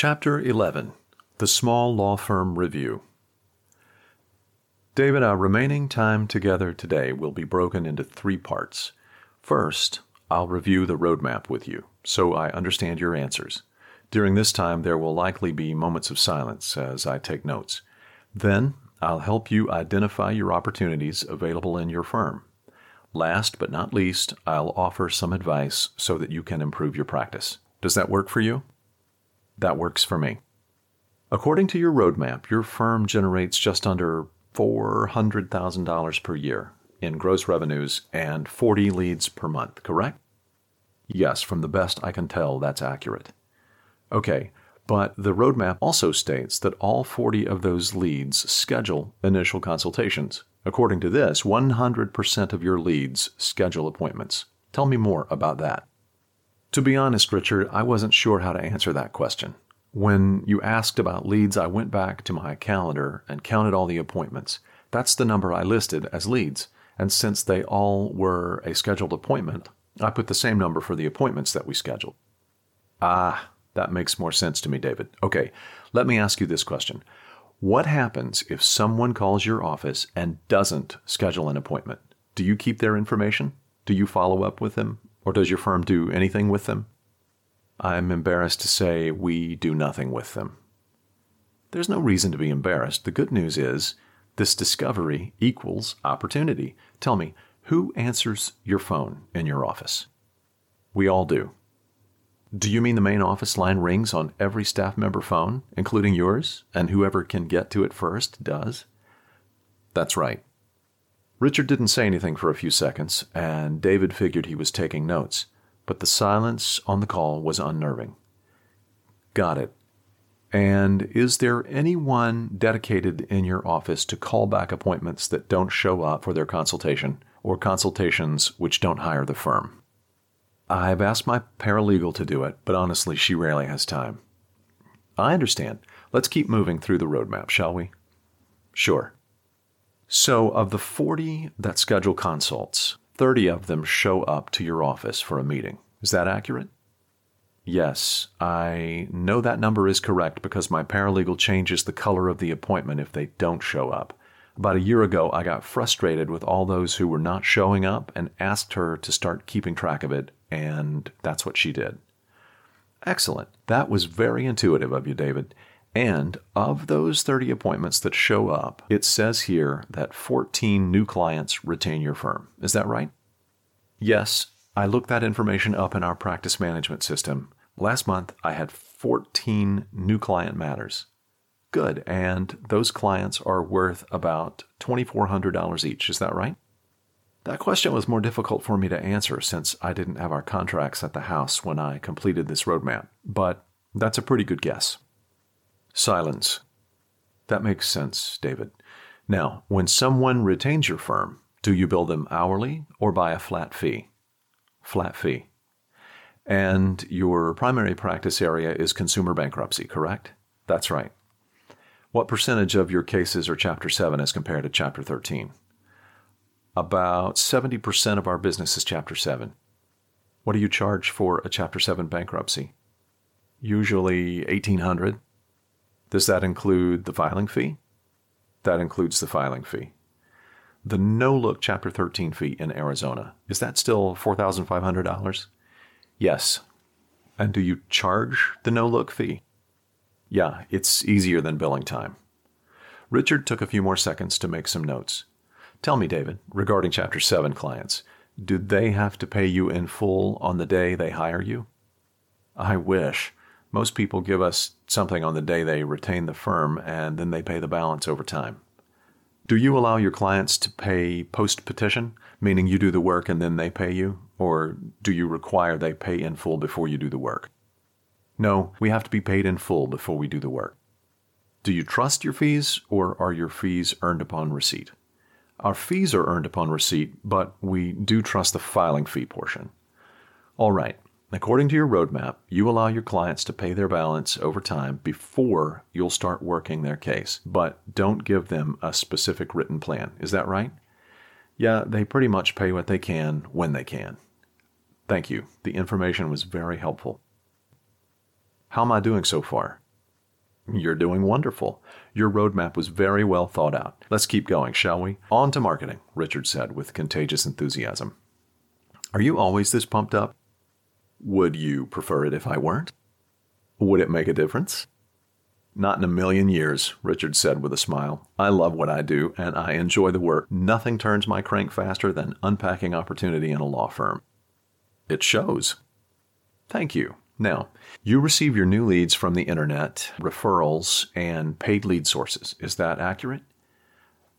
Chapter 11 The Small Law Firm Review. David, our remaining time together today will be broken into three parts. First, I'll review the roadmap with you so I understand your answers. During this time, there will likely be moments of silence as I take notes. Then, I'll help you identify your opportunities available in your firm. Last but not least, I'll offer some advice so that you can improve your practice. Does that work for you? That works for me. According to your roadmap, your firm generates just under $400,000 per year in gross revenues and 40 leads per month, correct? Yes, from the best I can tell, that's accurate. Okay, but the roadmap also states that all 40 of those leads schedule initial consultations. According to this, 100% of your leads schedule appointments. Tell me more about that. To be honest, Richard, I wasn't sure how to answer that question. When you asked about leads, I went back to my calendar and counted all the appointments. That's the number I listed as leads. And since they all were a scheduled appointment, I put the same number for the appointments that we scheduled. Ah, that makes more sense to me, David. Okay, let me ask you this question. What happens if someone calls your office and doesn't schedule an appointment? Do you keep their information? Do you follow up with them? Or does your firm do anything with them? I'm embarrassed to say we do nothing with them. There's no reason to be embarrassed. The good news is this discovery equals opportunity. Tell me, who answers your phone in your office? We all do. Do you mean the main office line rings on every staff member phone, including yours, and whoever can get to it first does? That's right. Richard didn't say anything for a few seconds, and David figured he was taking notes, but the silence on the call was unnerving. Got it. And is there anyone dedicated in your office to call back appointments that don't show up for their consultation or consultations which don't hire the firm? I've asked my paralegal to do it, but honestly, she rarely has time. I understand. Let's keep moving through the roadmap, shall we? Sure. So, of the 40 that schedule consults, 30 of them show up to your office for a meeting. Is that accurate? Yes, I know that number is correct because my paralegal changes the color of the appointment if they don't show up. About a year ago, I got frustrated with all those who were not showing up and asked her to start keeping track of it, and that's what she did. Excellent. That was very intuitive of you, David. And of those 30 appointments that show up, it says here that 14 new clients retain your firm. Is that right? Yes, I looked that information up in our practice management system. Last month, I had 14 new client matters. Good. And those clients are worth about $2,400 each. Is that right? That question was more difficult for me to answer since I didn't have our contracts at the house when I completed this roadmap, but that's a pretty good guess. Silence. That makes sense, David. Now, when someone retains your firm, do you bill them hourly or by a flat fee? Flat fee. And your primary practice area is consumer bankruptcy, correct? That's right. What percentage of your cases are Chapter 7 as compared to Chapter 13? About 70% of our business is Chapter 7. What do you charge for a Chapter 7 bankruptcy? Usually 1800 Does that include the filing fee? That includes the filing fee. The no look Chapter 13 fee in Arizona, is that still $4,500? Yes. And do you charge the no look fee? Yeah, it's easier than billing time. Richard took a few more seconds to make some notes. Tell me, David, regarding Chapter 7 clients, do they have to pay you in full on the day they hire you? I wish. Most people give us something on the day they retain the firm and then they pay the balance over time. Do you allow your clients to pay post petition, meaning you do the work and then they pay you? Or do you require they pay in full before you do the work? No, we have to be paid in full before we do the work. Do you trust your fees, or are your fees earned upon receipt? Our fees are earned upon receipt, but we do trust the filing fee portion. All right, according to your roadmap, you allow your clients to pay their balance over time before you'll start working their case, but don't give them a specific written plan. Is that right? Yeah, they pretty much pay what they can when they can. Thank you. The information was very helpful. How am I doing so far? You're doing wonderful. Your roadmap was very well thought out. Let's keep going, shall we? On to marketing, Richard said with contagious enthusiasm. Are you always this pumped up? Would you prefer it if I weren't? Would it make a difference? Not in a million years, Richard said with a smile. I love what I do, and I enjoy the work. Nothing turns my crank faster than unpacking opportunity in a law firm. It shows. Thank you. Now, you receive your new leads from the internet, referrals, and paid lead sources. Is that accurate?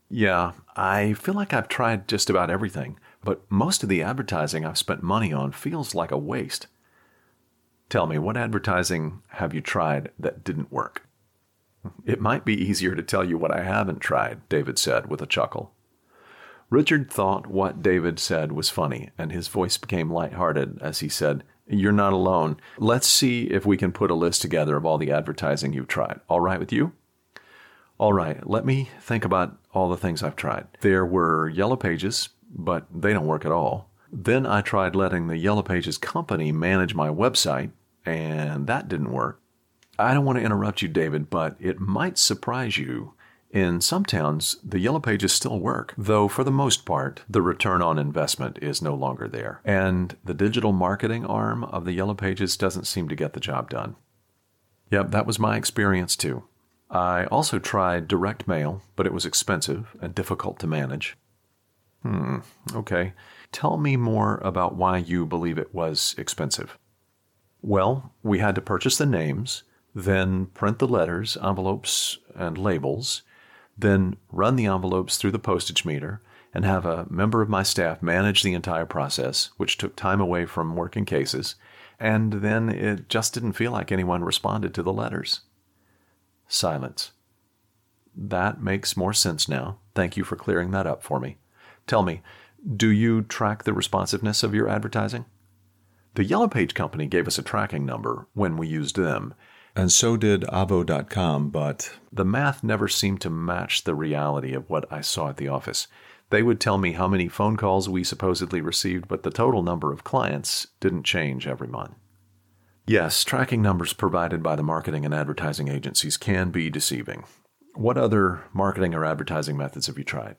Yeah, I feel like I've tried just about everything, but most of the advertising I've spent money on feels like a waste. Tell me, what advertising have you tried that didn't work? It might be easier to tell you what I haven't tried, David said with a chuckle. Richard thought what David said was funny, and his voice became light-hearted as he said, You're not alone. Let's see if we can put a list together of all the advertising you've tried. All right with you? All right, let me think about all the things I've tried. There were Yellow Pages, but they don't work at all. Then I tried letting the Yellow Pages company manage my website, and that didn't work. I don't want to interrupt you, David, but it might surprise you. In some towns, the Yellow Pages still work, though for the most part, the return on investment is no longer there. And the digital marketing arm of the Yellow Pages doesn't seem to get the job done. Yep, that was my experience too. I also tried direct mail, but it was expensive and difficult to manage. Hmm, okay. Tell me more about why you believe it was expensive. Well, we had to purchase the names then print the letters, envelopes, and labels, then run the envelopes through the postage meter, and have a member of my staff manage the entire process, which took time away from working cases, and then it just didn't feel like anyone responded to the letters. Silence. That makes more sense now. Thank you for clearing that up for me. Tell me, do you track the responsiveness of your advertising? The Yellow Page Company gave us a tracking number when we used them, and so did Avvo.com, but the math never seemed to match the reality of what I saw at the office. They would tell me how many phone calls we supposedly received, but the total number of clients didn't change every month. Yes, tracking numbers provided by the marketing and advertising agencies can be deceiving. What other marketing or advertising methods have you tried?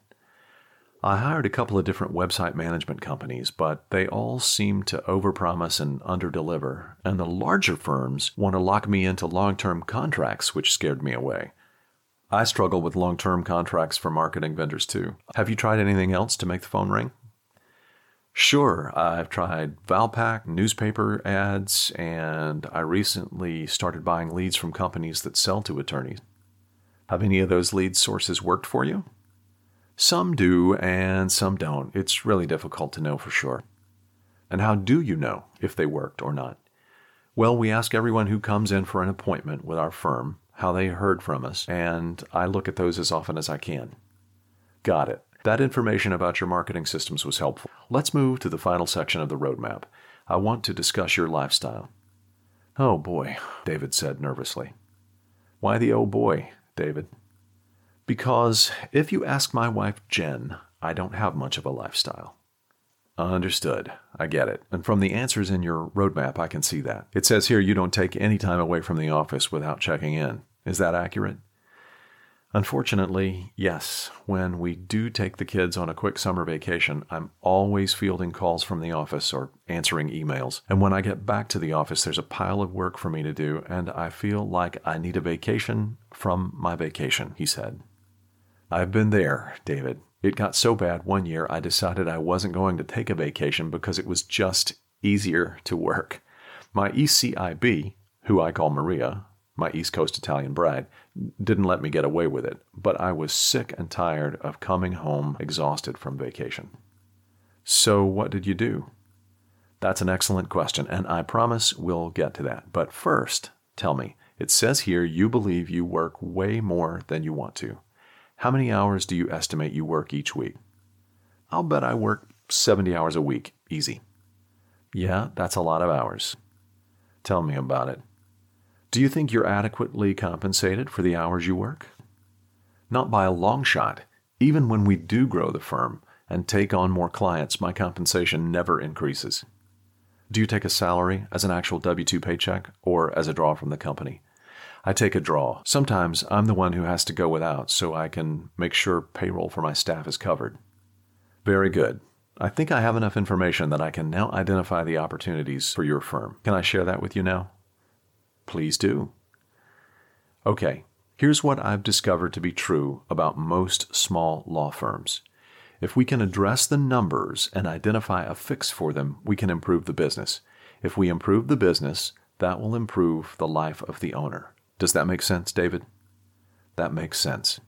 I hired a couple of different website management companies, but they all seem to overpromise and underdeliver, and the larger firms want to lock me into long-term contracts, which scared me away. I struggle with long-term contracts for marketing vendors too. Have you tried anything else to make the phone ring? Sure, I've tried Valpak, newspaper ads, and I recently started buying leads from companies that sell to attorneys. Have any of those lead sources worked for you? Some do and some don't. It's really difficult to know for sure. And how do you know if they worked or not? Well, we ask everyone who comes in for an appointment with our firm how they heard from us, and I look at those as often as I can. Got it. That information about your marketing systems was helpful. Let's move to the final section of the roadmap. I want to discuss your lifestyle. Oh boy, David said nervously. Why the oh boy, David? Because if you ask my wife, Jen, I don't have much of a lifestyle. Understood. I get it. And from the answers in your roadmap, I can see that. It says here you don't take any time away from the office without checking in. Is that accurate? Unfortunately, yes. When we do take the kids on a quick summer vacation, I'm always fielding calls from the office or answering emails. And when I get back to the office, there's a pile of work for me to do, and I feel like I need a vacation from my vacation, he said. I've been there, David. It got so bad one year I decided I wasn't going to take a vacation because it was just easier to work. My ECIB, who I call Maria, my East Coast Italian bride, didn't let me get away with it, but I was sick and tired of coming home exhausted from vacation. So, what did you do? That's an excellent question, and I promise we'll get to that. But first, tell me, it says here you believe you work way more than you want to. How many hours do you estimate you work each week? I'll bet I work 70 hours a week, easy. Yeah, that's a lot of hours. Tell me about it. Do you think you're adequately compensated for the hours you work? Not by a long shot. Even when we do grow the firm and take on more clients, my compensation never increases. Do you take a salary as an actual W 2 paycheck or as a draw from the company? I take a draw. Sometimes I'm the one who has to go without so I can make sure payroll for my staff is covered. Very good. I think I have enough information that I can now identify the opportunities for your firm. Can I share that with you now? Please do. Okay, here's what I've discovered to be true about most small law firms. If we can address the numbers and identify a fix for them, we can improve the business. If we improve the business, that will improve the life of the owner. Does that make sense, David? That makes sense.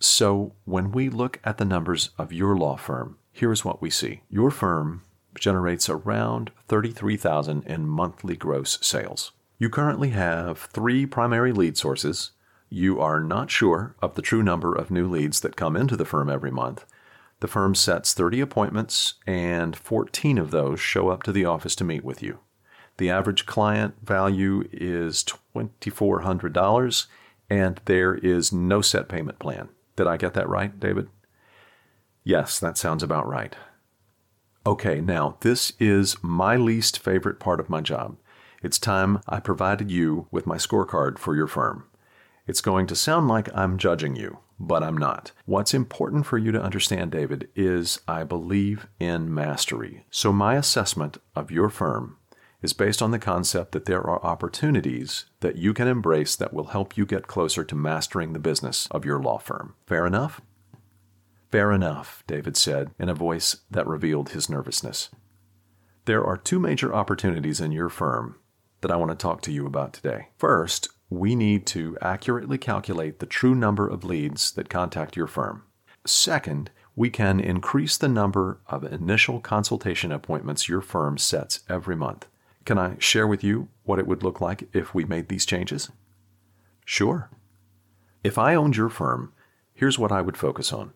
So, when we look at the numbers of your law firm, here's what we see. Your firm generates around 33,000 in monthly gross sales. You currently have 3 primary lead sources. You are not sure of the true number of new leads that come into the firm every month. The firm sets 30 appointments and 14 of those show up to the office to meet with you. The average client value is $2,400 and there is no set payment plan. Did I get that right, David? Yes, that sounds about right. Okay, now this is my least favorite part of my job. It's time I provided you with my scorecard for your firm. It's going to sound like I'm judging you, but I'm not. What's important for you to understand, David, is I believe in mastery. So my assessment of your firm is based on the concept that there are opportunities that you can embrace that will help you get closer to mastering the business of your law firm. Fair enough? Fair enough, David said in a voice that revealed his nervousness. There are two major opportunities in your firm that I want to talk to you about today. First, we need to accurately calculate the true number of leads that contact your firm. Second, we can increase the number of initial consultation appointments your firm sets every month. Can I share with you what it would look like if we made these changes? Sure. If I owned your firm, here's what I would focus on.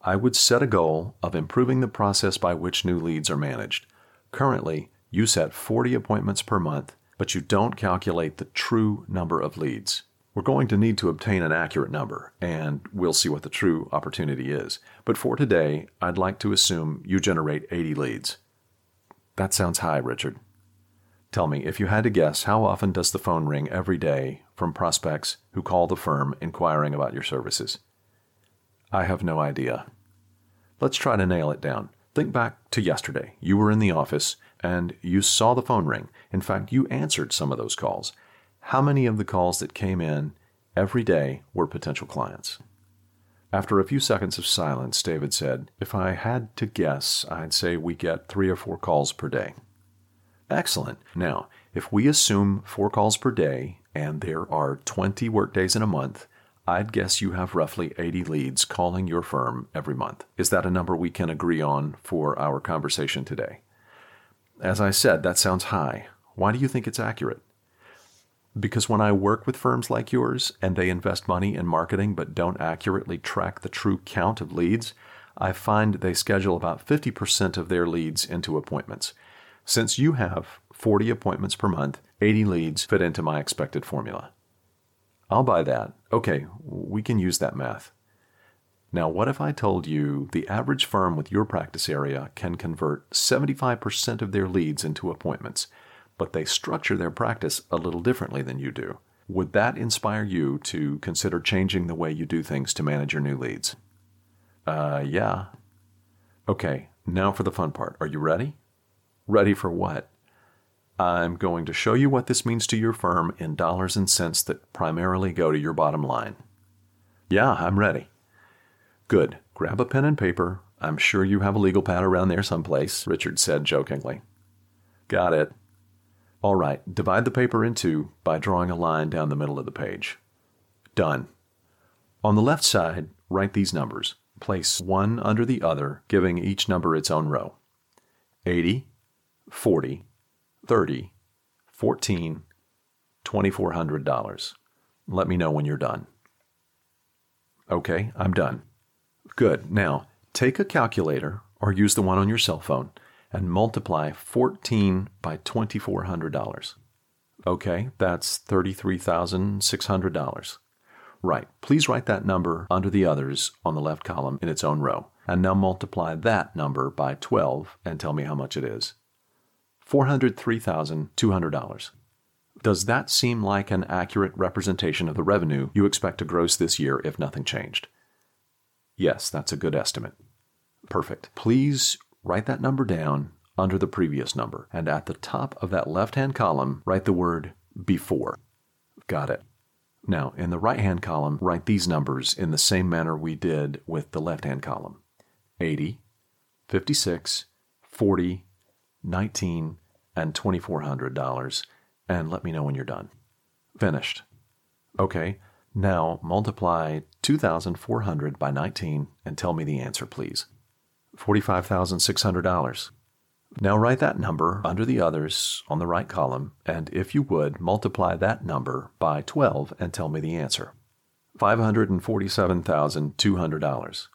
I would set a goal of improving the process by which new leads are managed. Currently, you set 40 appointments per month, but you don't calculate the true number of leads. We're going to need to obtain an accurate number, and we'll see what the true opportunity is. But for today, I'd like to assume you generate 80 leads. That sounds high, Richard. Tell me, if you had to guess, how often does the phone ring every day from prospects who call the firm inquiring about your services? I have no idea. Let's try to nail it down. Think back to yesterday. You were in the office and you saw the phone ring. In fact, you answered some of those calls. How many of the calls that came in every day were potential clients? After a few seconds of silence, David said, If I had to guess, I'd say we get three or four calls per day. Excellent. Now, if we assume four calls per day and there are 20 workdays in a month, I'd guess you have roughly 80 leads calling your firm every month. Is that a number we can agree on for our conversation today? As I said, that sounds high. Why do you think it's accurate? Because when I work with firms like yours and they invest money in marketing but don't accurately track the true count of leads, I find they schedule about 50% of their leads into appointments. Since you have 40 appointments per month, 80 leads fit into my expected formula. I'll buy that. Okay, we can use that math. Now, what if I told you the average firm with your practice area can convert 75% of their leads into appointments, but they structure their practice a little differently than you do? Would that inspire you to consider changing the way you do things to manage your new leads? Uh, yeah. Okay, now for the fun part. Are you ready? Ready for what? I'm going to show you what this means to your firm in dollars and cents that primarily go to your bottom line. Yeah, I'm ready. Good. Grab a pen and paper. I'm sure you have a legal pad around there someplace, Richard said jokingly. Got it. All right, divide the paper in two by drawing a line down the middle of the page. Done. On the left side, write these numbers. Place one under the other, giving each number its own row. 80, 40, 30, 14, $2,400. Let me know when you're done. Okay, I'm done. Good. Now, take a calculator or use the one on your cell phone and multiply 14 by $2,400. Okay, that's $33,600. Right. Please write that number under the others on the left column in its own row. And now multiply that number by 12 and tell me how much it is. $403,200. Does that seem like an accurate representation of the revenue you expect to gross this year if nothing changed? Yes, that's a good estimate. Perfect. Please write that number down under the previous number, and at the top of that left hand column, write the word before. Got it. Now, in the right hand column, write these numbers in the same manner we did with the left hand column 80, 56, 40, 19, and $2,400, and let me know when you're done. Finished. Okay, now multiply 2,400 by 19 and tell me the answer, please. $45,600. Now write that number under the others on the right column, and if you would, multiply that number by 12 and tell me the answer. $547,200.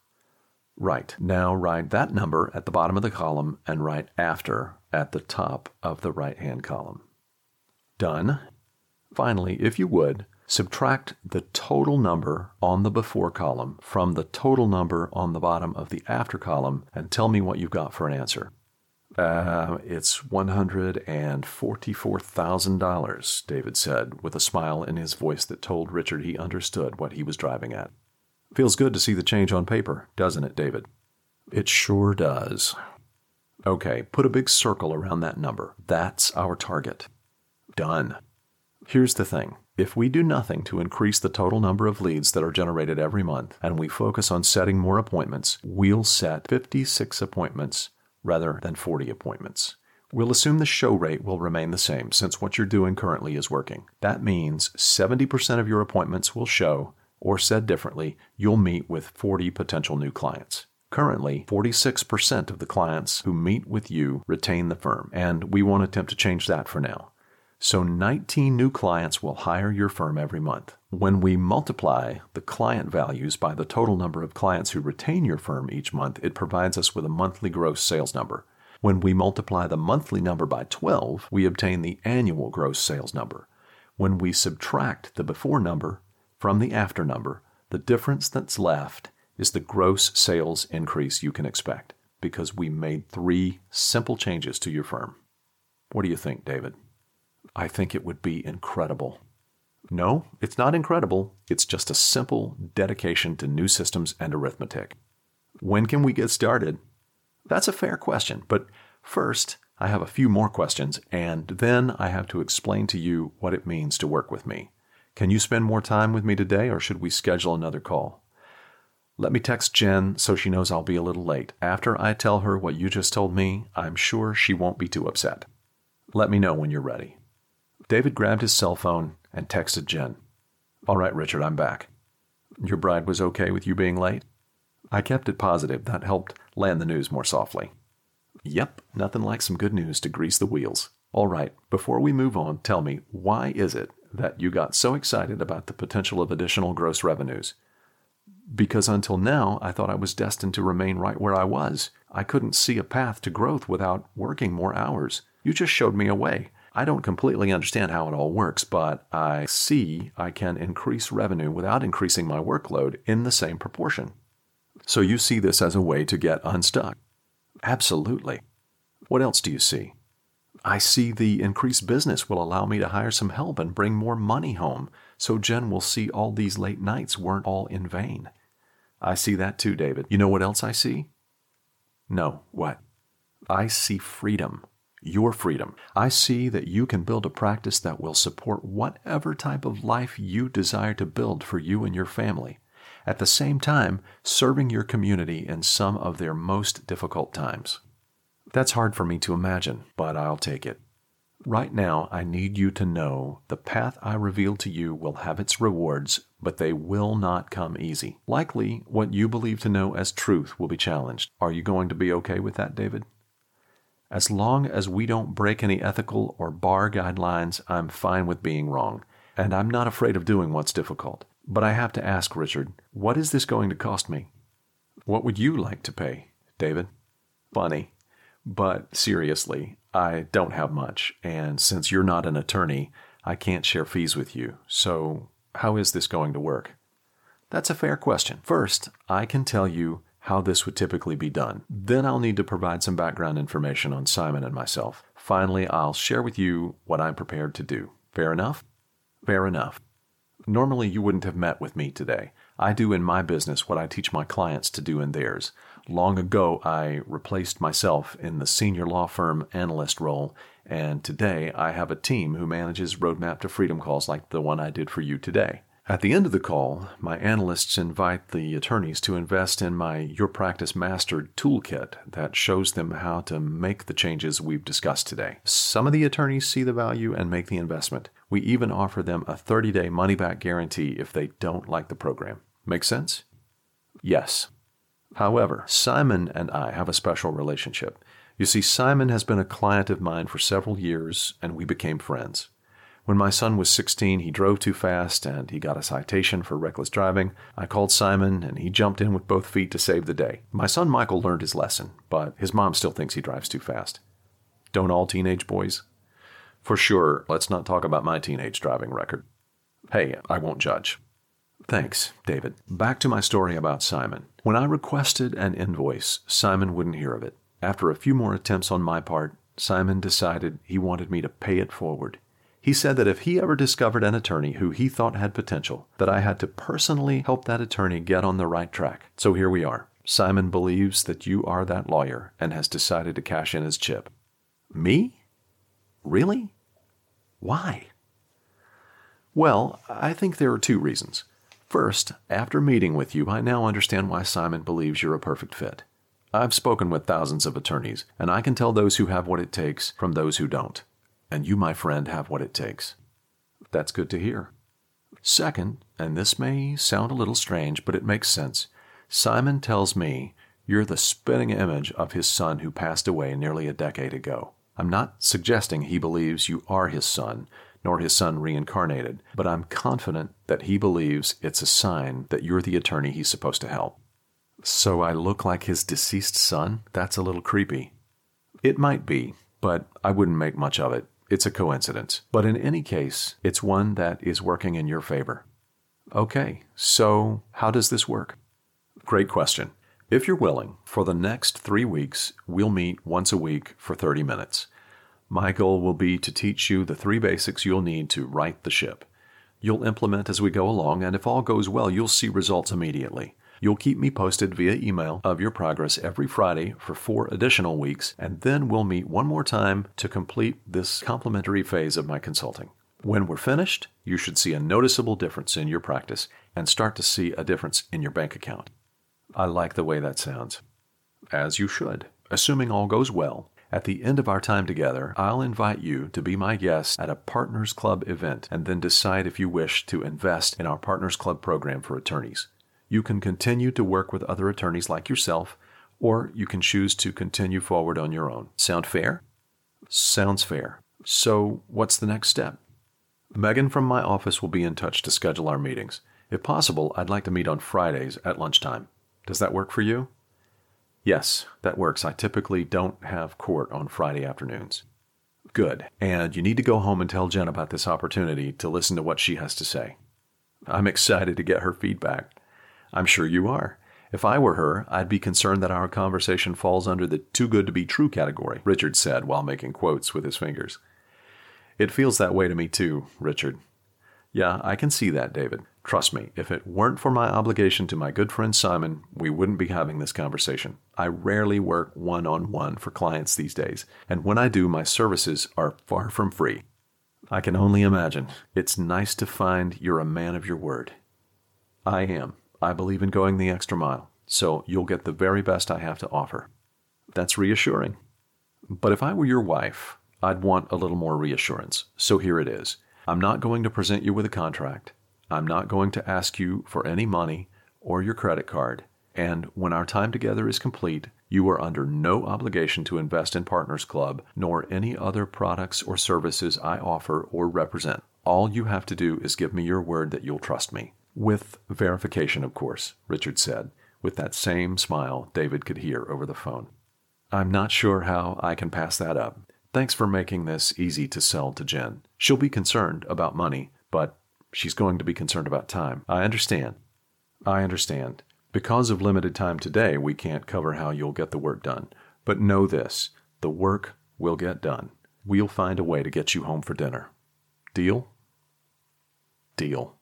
Right. Now write that number at the bottom of the column and write after at the top of the right hand column. Done. Finally, if you would, subtract the total number on the before column from the total number on the bottom of the after column and tell me what you've got for an answer. Uh, it's $144,000, David said, with a smile in his voice that told Richard he understood what he was driving at. Feels good to see the change on paper, doesn't it, David? It sure does. Okay, put a big circle around that number. That's our target. Done. Here's the thing if we do nothing to increase the total number of leads that are generated every month and we focus on setting more appointments, we'll set 56 appointments rather than 40 appointments. We'll assume the show rate will remain the same since what you're doing currently is working. That means 70% of your appointments will show, or said differently, you'll meet with 40 potential new clients. Currently, 46% of the clients who meet with you retain the firm, and we won't attempt to change that for now. So 19 new clients will hire your firm every month. When we multiply the client values by the total number of clients who retain your firm each month, it provides us with a monthly gross sales number. When we multiply the monthly number by 12, we obtain the annual gross sales number. When we subtract the before number from the after number, the difference that's left is the gross sales increase you can expect because we made three simple changes to your firm. What do you think, David? I think it would be incredible. No, it's not incredible. It's just a simple dedication to new systems and arithmetic. When can we get started? That's a fair question, but first, I have a few more questions, and then I have to explain to you what it means to work with me. Can you spend more time with me today, or should we schedule another call? Let me text Jen so she knows I'll be a little late. After I tell her what you just told me, I'm sure she won't be too upset. Let me know when you're ready. David grabbed his cell phone and texted Jen. All right, Richard, I'm back. Your bride was okay with you being late? I kept it positive. That helped land the news more softly. Yep, nothing like some good news to grease the wheels. All right, before we move on, tell me, why is it that you got so excited about the potential of additional gross revenues? Because until now, I thought I was destined to remain right where I was. I couldn't see a path to growth without working more hours. You just showed me a way. I don't completely understand how it all works, but I see I can increase revenue without increasing my workload in the same proportion. So you see this as a way to get unstuck? Absolutely. What else do you see? I see the increased business will allow me to hire some help and bring more money home, so Jen will see all these late nights weren't all in vain. I see that too, David. You know what else I see? No, what? I see freedom your freedom. I see that you can build a practice that will support whatever type of life you desire to build for you and your family. At the same time, serving your community in some of their most difficult times. That's hard for me to imagine, but I'll take it. Right now, I need you to know the path I reveal to you will have its rewards, but they will not come easy. Likely, what you believe to know as truth will be challenged. Are you going to be okay with that, David? As long as we don't break any ethical or bar guidelines, I'm fine with being wrong, and I'm not afraid of doing what's difficult. But I have to ask, Richard, what is this going to cost me? What would you like to pay, David? Funny. But seriously, I don't have much, and since you're not an attorney, I can't share fees with you. So, how is this going to work? That's a fair question. First, I can tell you how this would typically be done. Then I'll need to provide some background information on Simon and myself. Finally, I'll share with you what I'm prepared to do. Fair enough? Fair enough. Normally, you wouldn't have met with me today. I do in my business what I teach my clients to do in theirs. Long ago, I replaced myself in the senior law firm analyst role, and today I have a team who manages Roadmap to Freedom calls like the one I did for you today. At the end of the call, my analysts invite the attorneys to invest in my Your Practice Mastered toolkit that shows them how to make the changes we've discussed today. Some of the attorneys see the value and make the investment. We even offer them a 30 day money back guarantee if they don't like the program. Make sense? Yes. However, Simon and I have a special relationship. You see, Simon has been a client of mine for several years, and we became friends. When my son was 16, he drove too fast and he got a citation for reckless driving. I called Simon and he jumped in with both feet to save the day. My son Michael learned his lesson, but his mom still thinks he drives too fast. Don't all teenage boys? For sure, let's not talk about my teenage driving record. Hey, I won't judge. Thanks, David. Back to my story about Simon. When I requested an invoice, Simon wouldn't hear of it. After a few more attempts on my part, Simon decided he wanted me to pay it forward. He said that if he ever discovered an attorney who he thought had potential, that I had to personally help that attorney get on the right track. So here we are. Simon believes that you are that lawyer and has decided to cash in his chip. Me? Really? Why? Well, I think there are two reasons. First, after meeting with you, I now understand why Simon believes you're a perfect fit. I've spoken with thousands of attorneys, and I can tell those who have what it takes from those who don't and you, my friend, have what it takes. That's good to hear. Second, and this may sound a little strange, but it makes sense, Simon tells me you're the spitting image of his son who passed away nearly a decade ago. I'm not suggesting he believes you are his son, nor his son reincarnated, but I'm confident that he believes it's a sign that you're the attorney he's supposed to help. So I look like his deceased son? That's a little creepy. It might be, but I wouldn't make much of it. It's a coincidence. But in any case, it's one that is working in your favor. Okay, so how does this work? Great question. If you're willing, for the next three weeks, we'll meet once a week for 30 minutes. My goal will be to teach you the three basics you'll need to right the ship. You'll implement as we go along, and if all goes well, you'll see results immediately. You'll keep me posted via email of your progress every Friday for four additional weeks, and then we'll meet one more time to complete this complimentary phase of my consulting. When we're finished, you should see a noticeable difference in your practice and start to see a difference in your bank account. I like the way that sounds. As you should. Assuming all goes well, at the end of our time together, I'll invite you to be my guest at a Partners Club event and then decide if you wish to invest in our Partners Club program for attorneys. You can continue to work with other attorneys like yourself, or you can choose to continue forward on your own. Sound fair? Sounds fair. So, what's the next step? Megan from my office will be in touch to schedule our meetings. If possible, I'd like to meet on Fridays at lunchtime. Does that work for you? Yes, that works. I typically don't have court on Friday afternoons. Good. And you need to go home and tell Jen about this opportunity to listen to what she has to say. I'm excited to get her feedback. I'm sure you are. If I were her, I'd be concerned that our conversation falls under the too good to be true category, Richard said while making quotes with his fingers. It feels that way to me too, Richard. Yeah, I can see that, David. Trust me, if it weren't for my obligation to my good friend Simon, we wouldn't be having this conversation. I rarely work one on one for clients these days, and when I do, my services are far from free. I can only imagine. It's nice to find you're a man of your word. I am. I believe in going the extra mile, so you'll get the very best I have to offer. That's reassuring. But if I were your wife, I'd want a little more reassurance. So here it is. I'm not going to present you with a contract. I'm not going to ask you for any money or your credit card. And when our time together is complete, you are under no obligation to invest in Partners Club nor any other products or services I offer or represent. All you have to do is give me your word that you'll trust me. With verification, of course, Richard said, with that same smile David could hear over the phone. I'm not sure how I can pass that up. Thanks for making this easy to sell to Jen. She'll be concerned about money, but she's going to be concerned about time. I understand. I understand. Because of limited time today, we can't cover how you'll get the work done. But know this the work will get done. We'll find a way to get you home for dinner. Deal? Deal.